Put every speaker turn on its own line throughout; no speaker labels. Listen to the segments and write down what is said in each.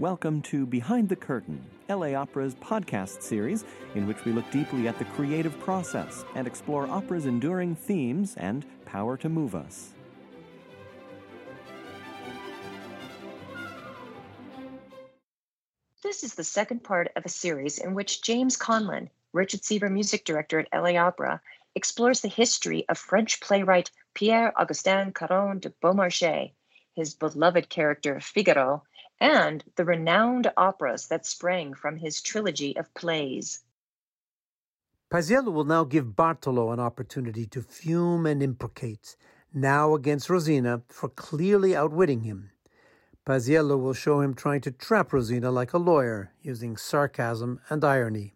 Welcome to Behind the Curtain, LA Opera's podcast series, in which we look deeply at the creative process and explore opera's enduring themes and power to move us.
This is the second part of a series in which James Conlon, Richard Seaver music director at LA Opera, explores the history of French playwright Pierre Augustin Caron de Beaumarchais, his beloved character Figaro, and the renowned operas that sprang from his trilogy of plays.
Paisiello will now give Bartolo an opportunity to fume and imprecate, now against Rosina for clearly outwitting him. Paisiello will show him trying to trap Rosina like a lawyer, using sarcasm and irony.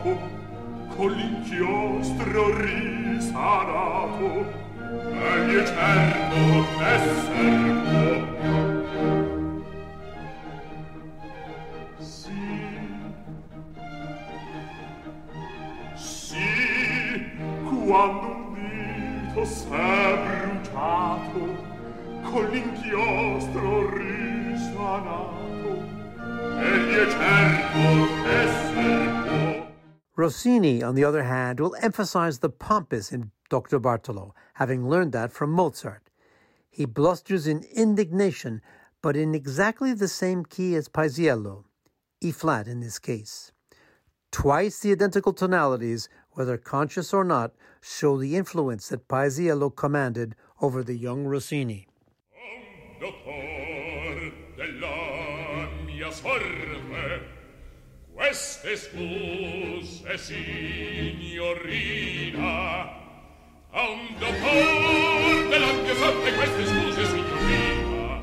capo con l'inchiostro risanato egli è certo esser può sì. Sì quando un dito s'è bruciato con l'inchiostro risanato egli è certo
Rossini, on the other hand, will emphasize the pompous in Dr. Bartolo, having learned that from Mozart. He blusters in indignation, but in exactly the same key as Paisiello, E flat in this case. Twice the identical tonalities, whether conscious or not, show the influence that Paisiello commanded over the young Rossini.
queste scuse signorina. A un dottor dell'abbia fatte queste scuse signorina.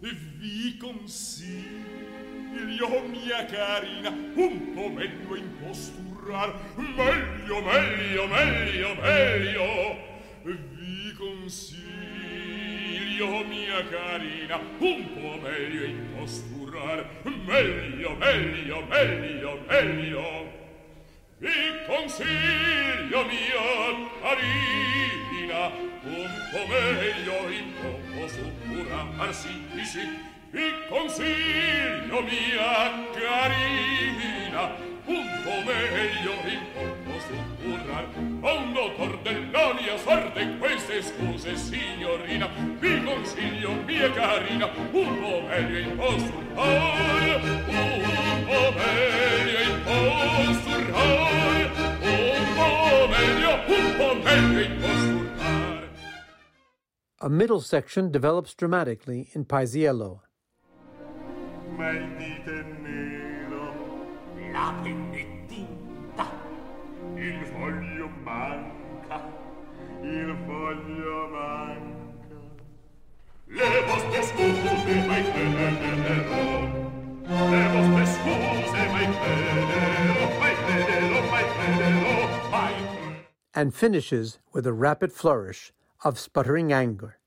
Vi consiglio mia carina un po' meglio imposturar meglio meglio meglio meglio. Vi consiglio mia carina un po' meglio imposturar giurar meglio meglio meglio meglio vi consiglio mio carina un po' meglio in poco supurarsi sì, sì, sì. Vi consiglio mia carina un po' meglio imposturar un dottor della mia sorte queste scuse signorina vi consiglio mia carina un po' meglio imposturar un po' meglio imposturar un po' meglio un po' meglio imposturar
A middle section develops dramatically in Paisiello.
ma il dito
and finishes with a rapid flourish of sputtering anger.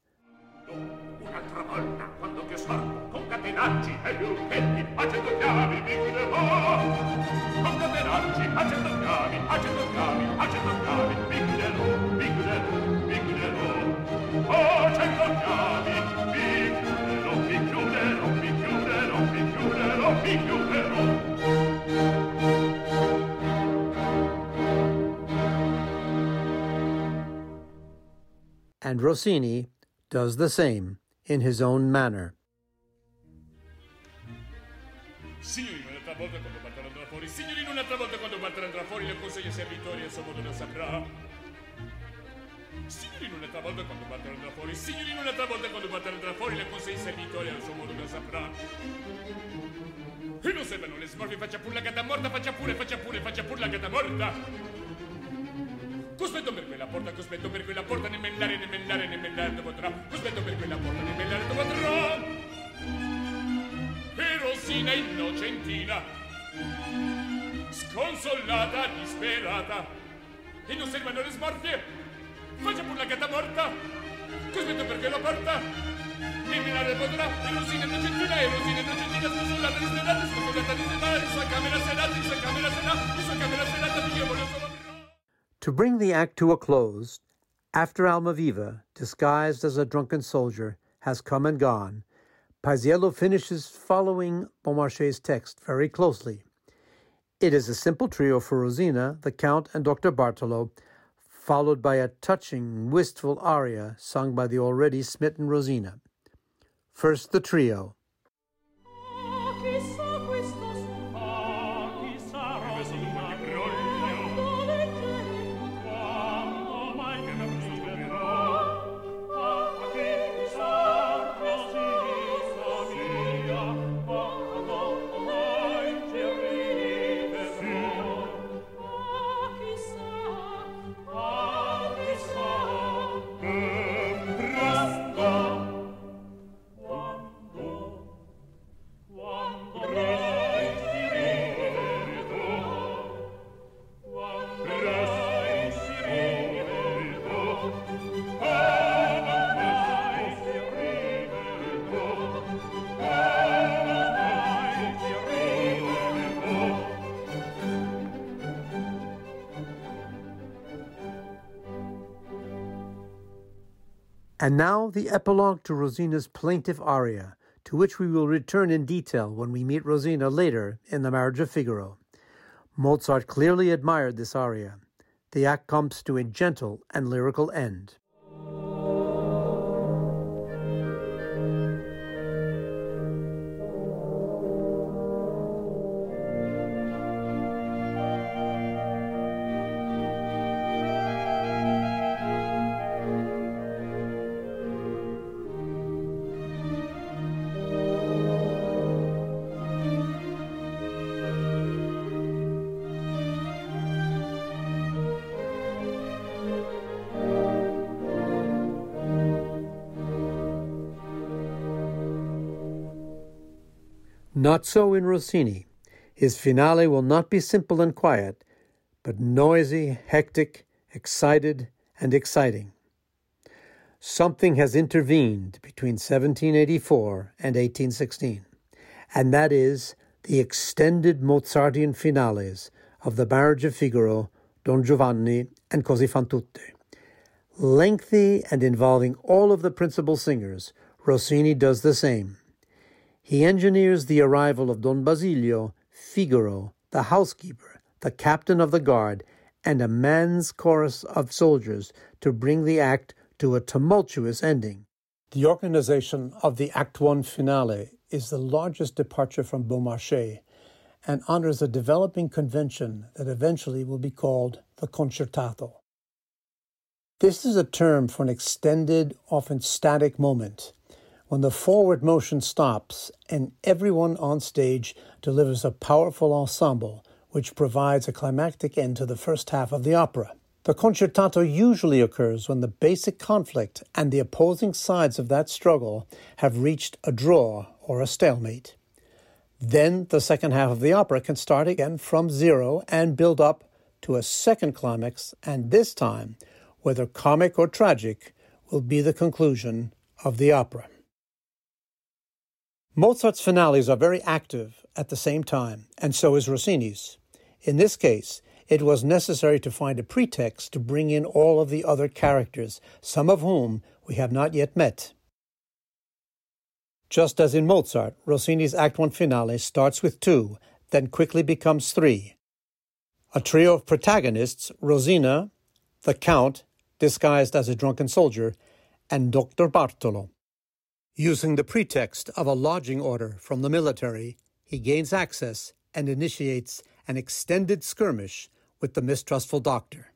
And Rossini does the same in his own manner.
Un'altra volta quando andrà fuori, un'altra volta quando andrà fuori, le consiglio ai servitori e il suo saprà. Un'altra volta quando andrà fuori, un'altra volta quando andrà fuori, le consiglio ai servitori e il suo saprà. E non le faccia pure la gatta morta, faccia pure, faccia pure, faccia pure la gatta morta. Cospetto per quella porta, cospetto per quella porta, né mellare, né mellare, ne potrà. Cospetto per quella porta, né mellare, ne potrà. E innocentina, sconsolata, disperata, e non servono le smorfie, faccia pure la gatta morta. Cospetto per quella porta, né mellare, ne potrà. E innocentina, e Rosina innocentina, sconsolata, disperata, sconsolata, disperata, in sua camera sedata, in sua camera sedata,
To bring the act to a close, after Almaviva, disguised as a drunken soldier, has come and gone, Paisiello finishes following Beaumarchais' text very closely. It is a simple trio for Rosina, the Count, and Dr. Bartolo, followed by a touching, wistful aria sung by the already smitten Rosina. First, the trio. And now the epilogue to Rosina's plaintive aria, to which we will return in detail when we meet Rosina later in The Marriage of Figaro. Mozart clearly admired this aria. The act comes to a gentle and lyrical end. Not so in Rossini. His finale will not be simple and quiet, but noisy, hectic, excited, and exciting. Something has intervened between 1784 and 1816, and that is the extended Mozartian finales of The Marriage of Figaro, Don Giovanni, and Così fan tutte. Lengthy and involving all of the principal singers, Rossini does the same. He engineers the arrival of Don Basilio, Figaro, the housekeeper, the captain of the guard, and a man's chorus of soldiers to bring the act to a tumultuous ending. The organization of the Act One finale is the largest departure from Beaumarchais and honors a developing convention that eventually will be called the concertato. This is a term for an extended, often static moment when the forward motion stops and everyone on stage delivers a powerful ensemble which provides a climactic end to the first half of the opera. The concertato usually occurs when the basic conflict and the opposing sides of that struggle have reached a draw or a stalemate. Then the second half of the opera can start again from zero and build up to a second climax, and this time, whether comic or tragic, will be the conclusion of the opera. Mozart's finales are very active at the same time, and so is Rossini's. In this case, it was necessary to find a pretext to bring in all of the other characters, some of whom we have not yet met. Just as in Mozart, Rossini's Act One finale starts with two, then quickly becomes three. A trio of protagonists Rosina, the Count, disguised as a drunken soldier, and Dr. Bartolo. Using the pretext of a lodging order from the military, he gains access and initiates an extended skirmish with the mistrustful doctor.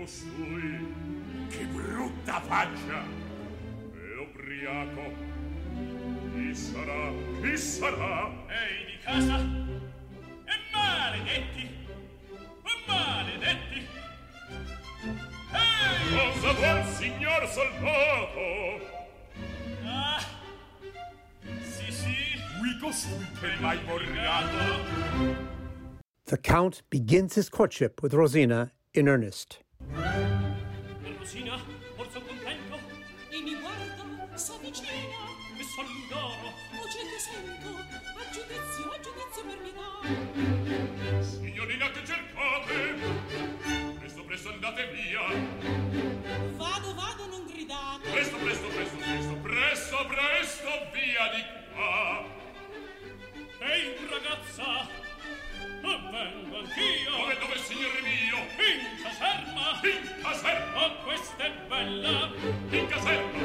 Costui che brutta faccia! È ubriaco. Chi sarà? Chi sarà?
Ehi di casa! E maledetti! E maledetti!
Signor soldato?
Ah, sì, sì.
qui costui che mai borgato
The Count begins his courtship with Rosina in earnest.
Rosina, or son contento,
E mi guarda, s'avvicina,
e son d'oro.
voce che sento, a giudizio, a giudizio per mi dà.
signorina che cercate presto presto andate via
Vado, vado, non gridate.
presto presto presto presto presto presto via di qua
Ehi, ragazza, vengo anch'io.
dove dove signore mio
In caserma,
in caserma
oh, questa è bella.
in caserma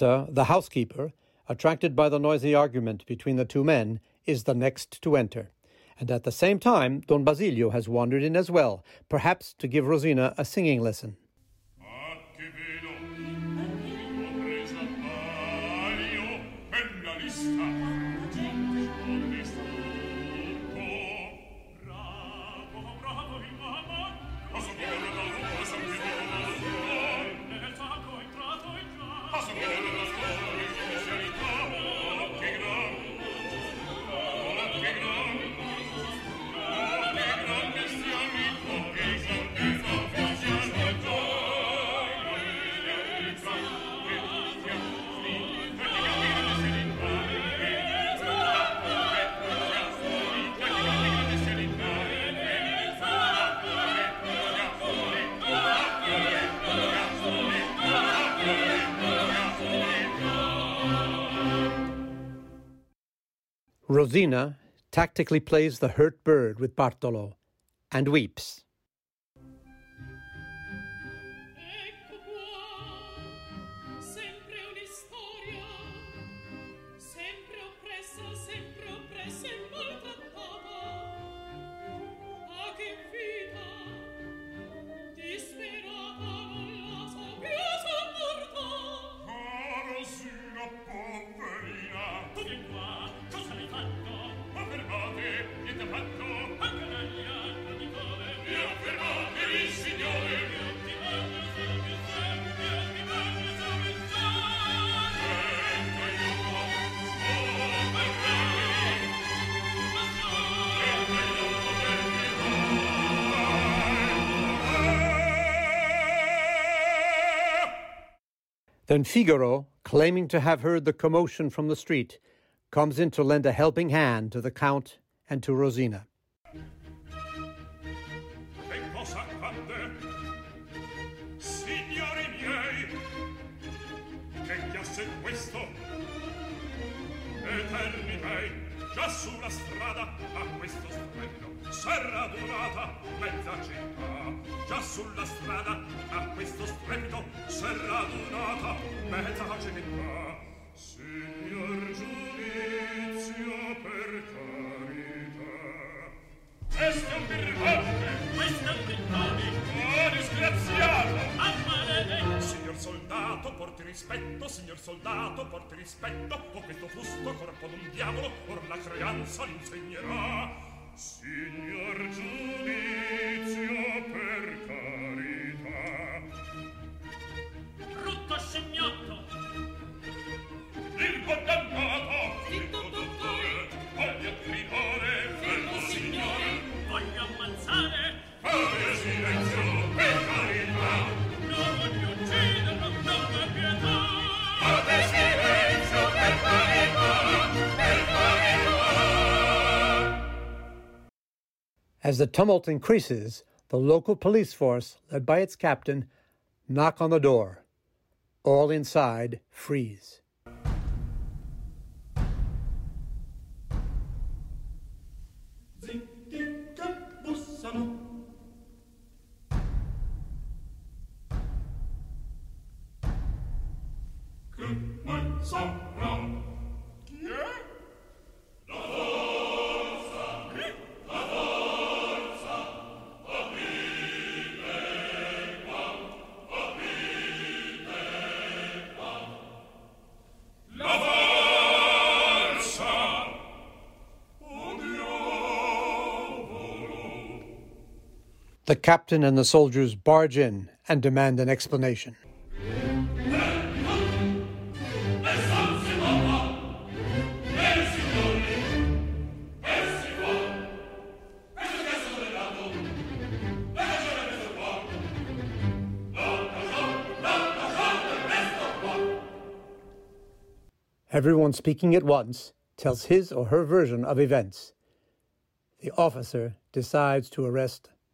Berta, the housekeeper, attracted by the noisy argument between the two men, is the next to enter. And at the same time, Don Basilio has wandered in as well, perhaps to give Rosina a singing lesson. Rosina tactically plays the hurt bird with Bartolo and weeps. Then Figaro, claiming to have heard the commotion from the street, comes in to lend a helping hand to the Count and to Rosina.
Sulla strada mezza città. Già sulla strada a questo strepito s'era adunata mezza città. Signor giudizio per carità. Questo è un birrante!
Questo è un birrante!
Oh, disgraziato!
Ammaledetto!
Signor soldato, porti rispetto, signor soldato, porti rispetto, o questo fusto corpo d'un diavolo, or la creanza l'insegnerà. Signor giudizio
As the tumult increases, the local police force, led by its captain, knock on the door. All inside freeze.
The captain and the soldiers barge in and demand an explanation. Everyone speaking at once tells his or her version of events. The officer decides to arrest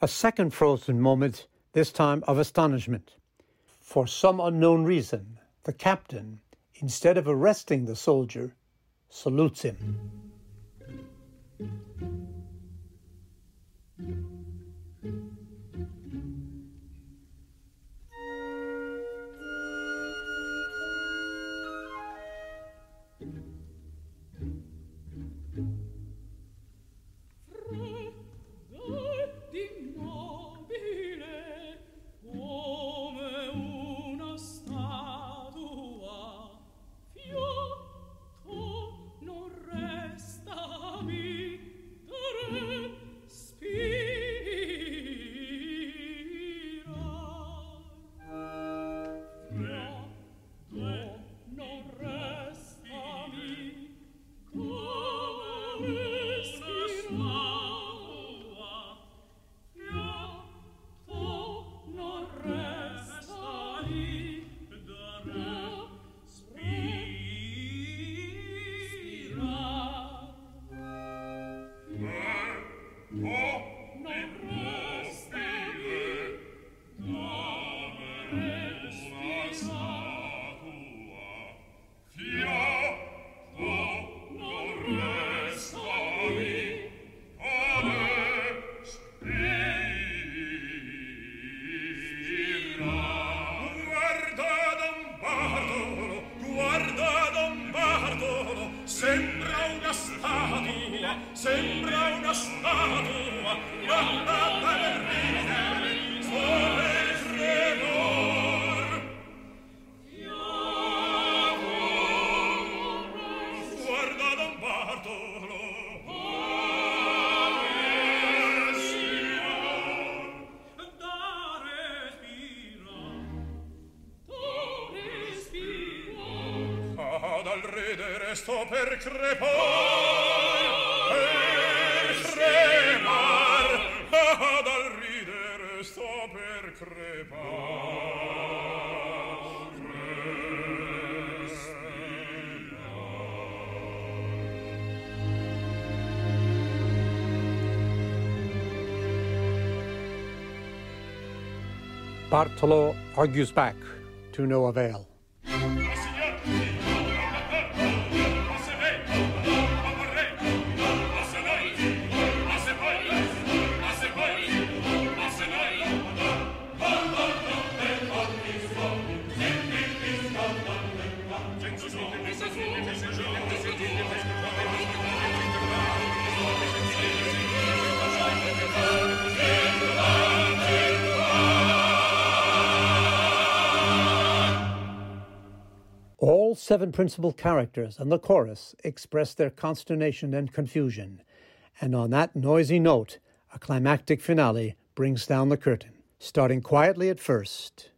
A second frozen moment, this time of astonishment. For some unknown reason, the captain, instead of arresting the soldier, salutes him.
Per crepar, per. Ah, dal ridere sto per crepar.
Bartolo argues back to no avail. Seven principal characters and the chorus express their consternation and confusion, and on that noisy note, a climactic finale brings down the curtain, starting quietly at first.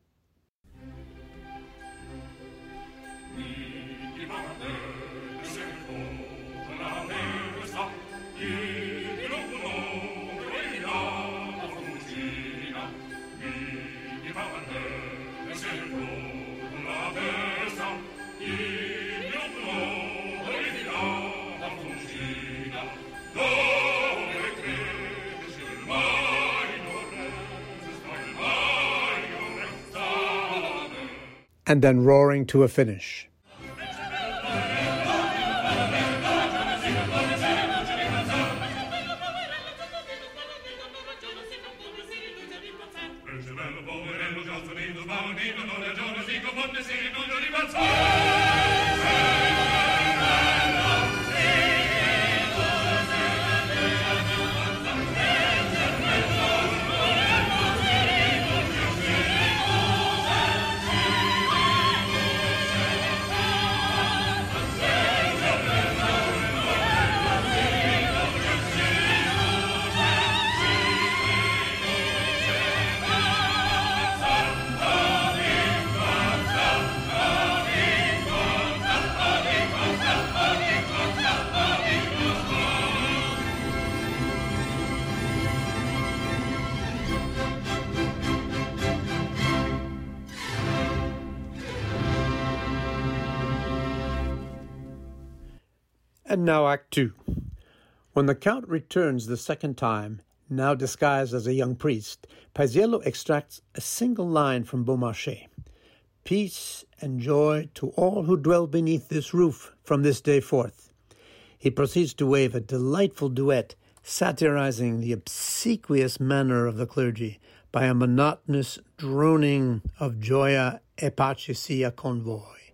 And then roaring to a finish. And now Act Two. When the Count returns the second time, now disguised as a young priest, Paisiello extracts a single line from Beaumarchais. Peace and joy to all who dwell beneath this roof from this day forth. He proceeds to wave a delightful duet satirizing the obsequious manner of the clergy by a monotonous droning of Gioia e pace sia con voi.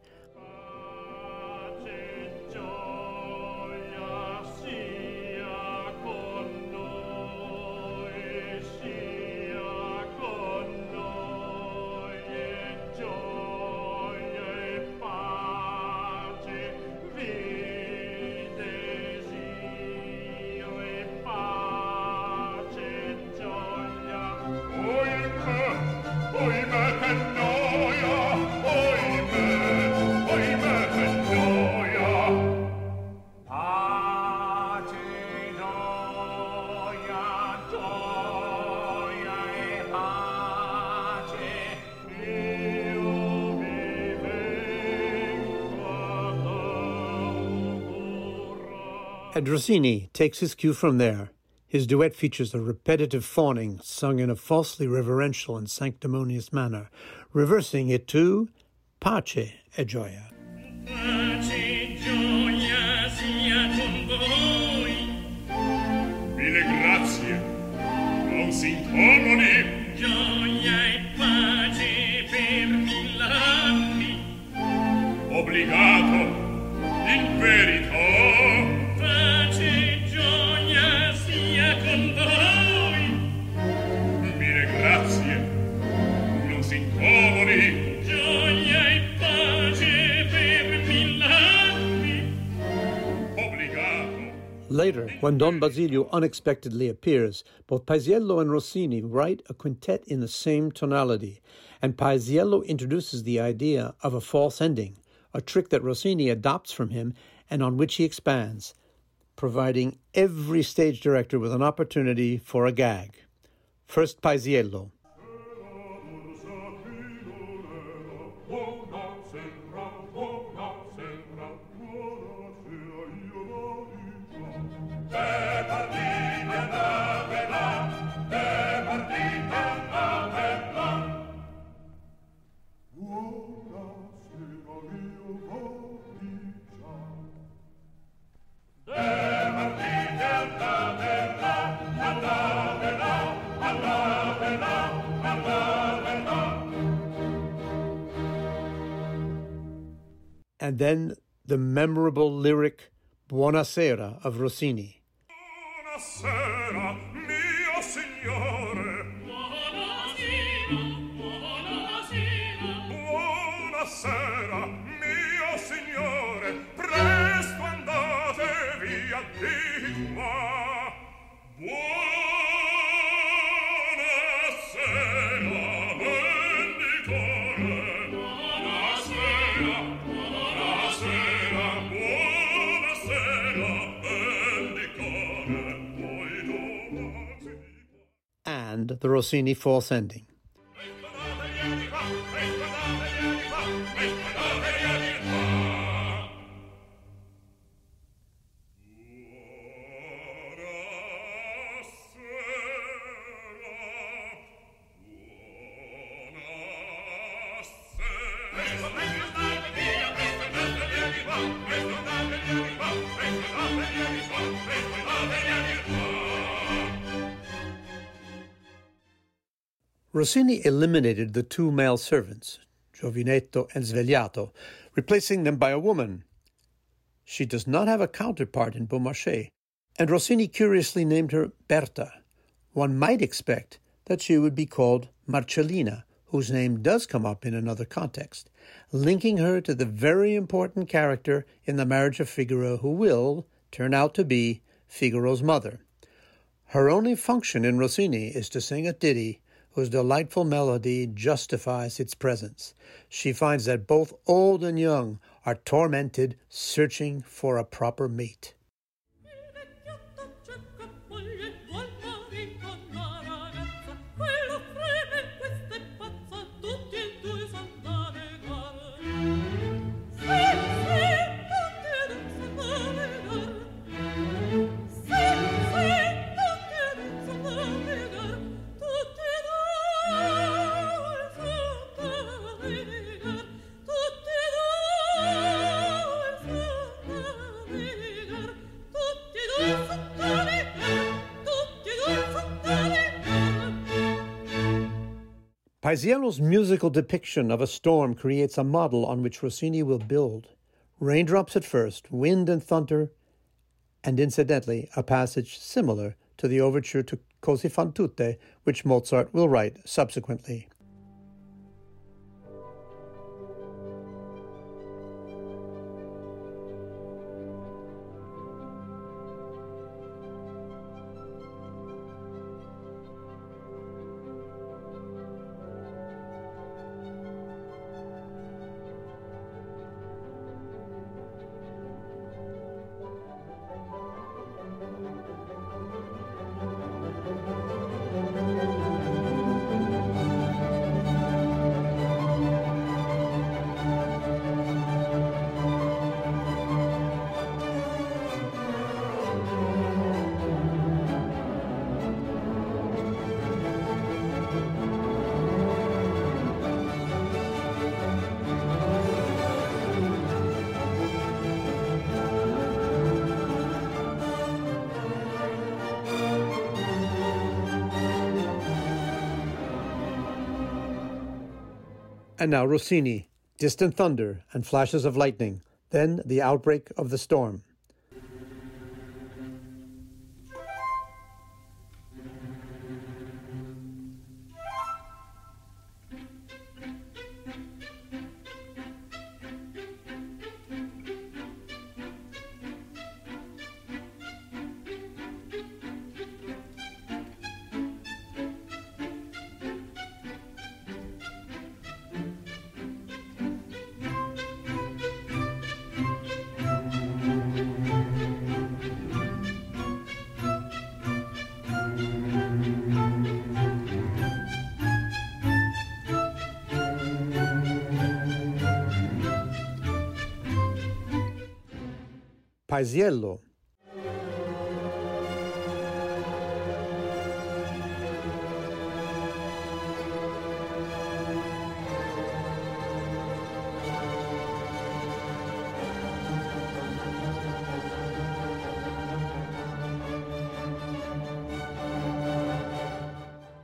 And Rossini takes his cue from there. His duet features a repetitive fawning sung in a falsely reverential and sanctimonious manner, reversing it to Pace e gioia. When Don hmm. Basilio unexpectedly appears, both Paisiello and Rossini write a quintet in the same tonality, and Paisiello introduces the idea of a false ending, a trick that Rossini adopts from him and on which he expands, providing every stage director with an opportunity for a gag. First Paisiello. And then the memorable lyric Buonasera of Rossini. passerà the Rossini false ending.
Rossini eliminated the two male servants, Giovinetto and Svegliato, replacing them by a woman. She does not have a counterpart in Beaumarchais, and Rossini curiously named her Berta. One might expect that she would be called Marcellina, whose name does come up in another context, linking her to the very important character in the marriage of Figaro who will turn out to be Figaro's mother. Her only function in Rossini is to sing a ditty whose delightful melody justifies its presence. She finds that both old and young are tormented searching for a proper mate. Paisiello's musical depiction of a storm creates a model on which Rossini will build. Raindrops at first, wind and thunder, and incidentally, a passage similar to the overture to Così fan tutte, which Mozart will write subsequently. And now Rossini, distant thunder and flashes of lightning, then the outbreak of the storm. Paisiello.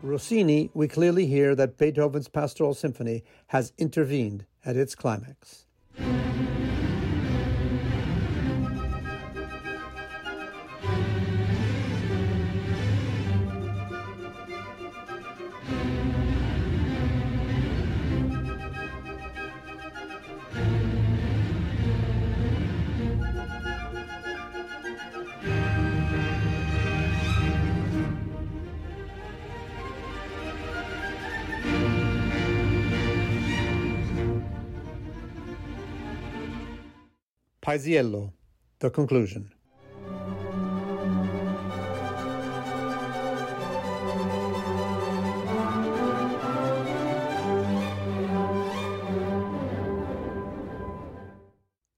Rossini, we clearly hear that Beethoven's Pastoral Symphony has intervened at its climax. Paisiello, the conclusion.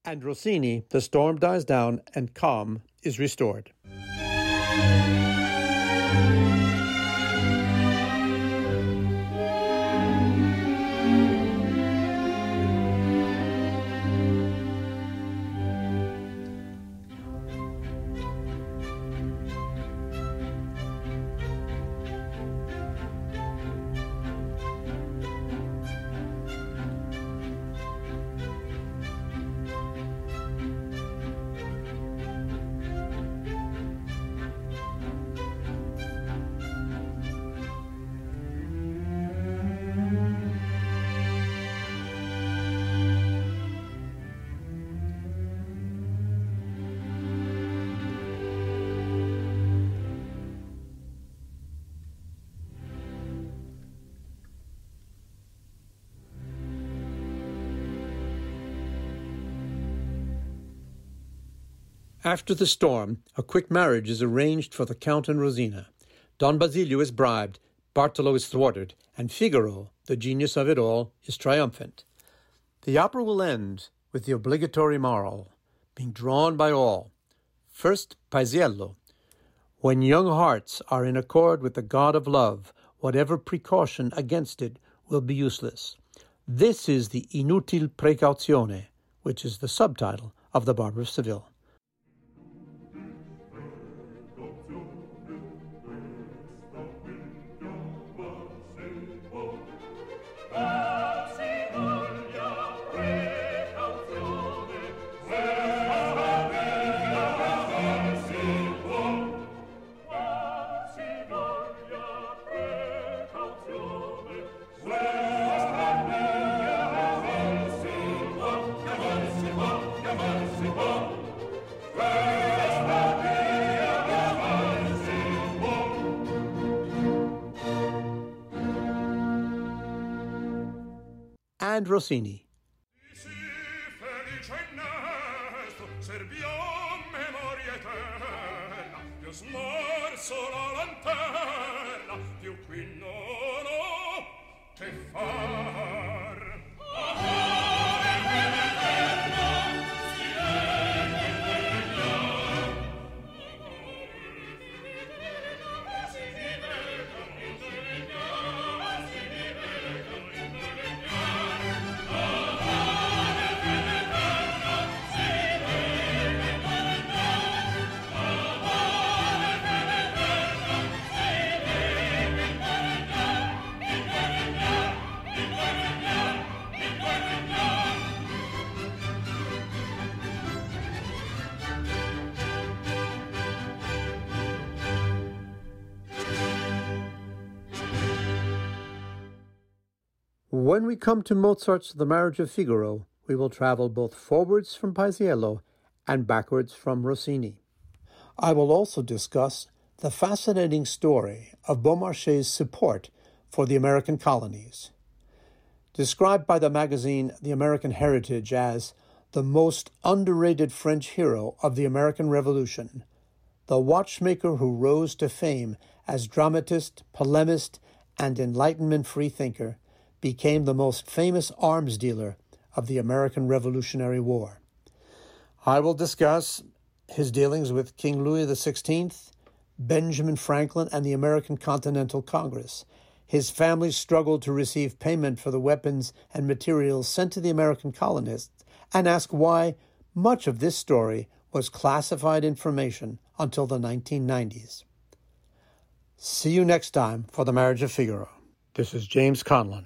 And Rossini, the storm dies down and calm is restored. After the storm, a quick marriage is arranged for the Count and Rosina. Don Basilio is bribed, Bartolo is thwarted, and Figaro, the genius of it all, is triumphant. The opera will end with the obligatory moral, being drawn by all. First, Paisiello. When young hearts are in accord with the God of love, whatever precaution against it will be useless. This is the inutil precauzione, which is the subtitle of The Barber of Seville. Rossini. When we come to Mozart's The Marriage of Figaro, we will travel both forwards from Paisiello and backwards from Rossini. I will also discuss the fascinating story of Beaumarchais' support for the American colonies. Described by the magazine The American Heritage as the most underrated French hero of the American Revolution, the watchmaker who rose to fame as dramatist, polemist, and Enlightenment freethinker, became the most famous arms dealer of the American Revolutionary War. I will discuss his dealings with King Louis XVI, Benjamin Franklin, and the American Continental Congress, his family's struggle to receive payment for the weapons and materials sent to the American colonists, and ask why much of this story was classified information until the 1990s. See you next time for The Marriage of Figaro. This is James Conlon.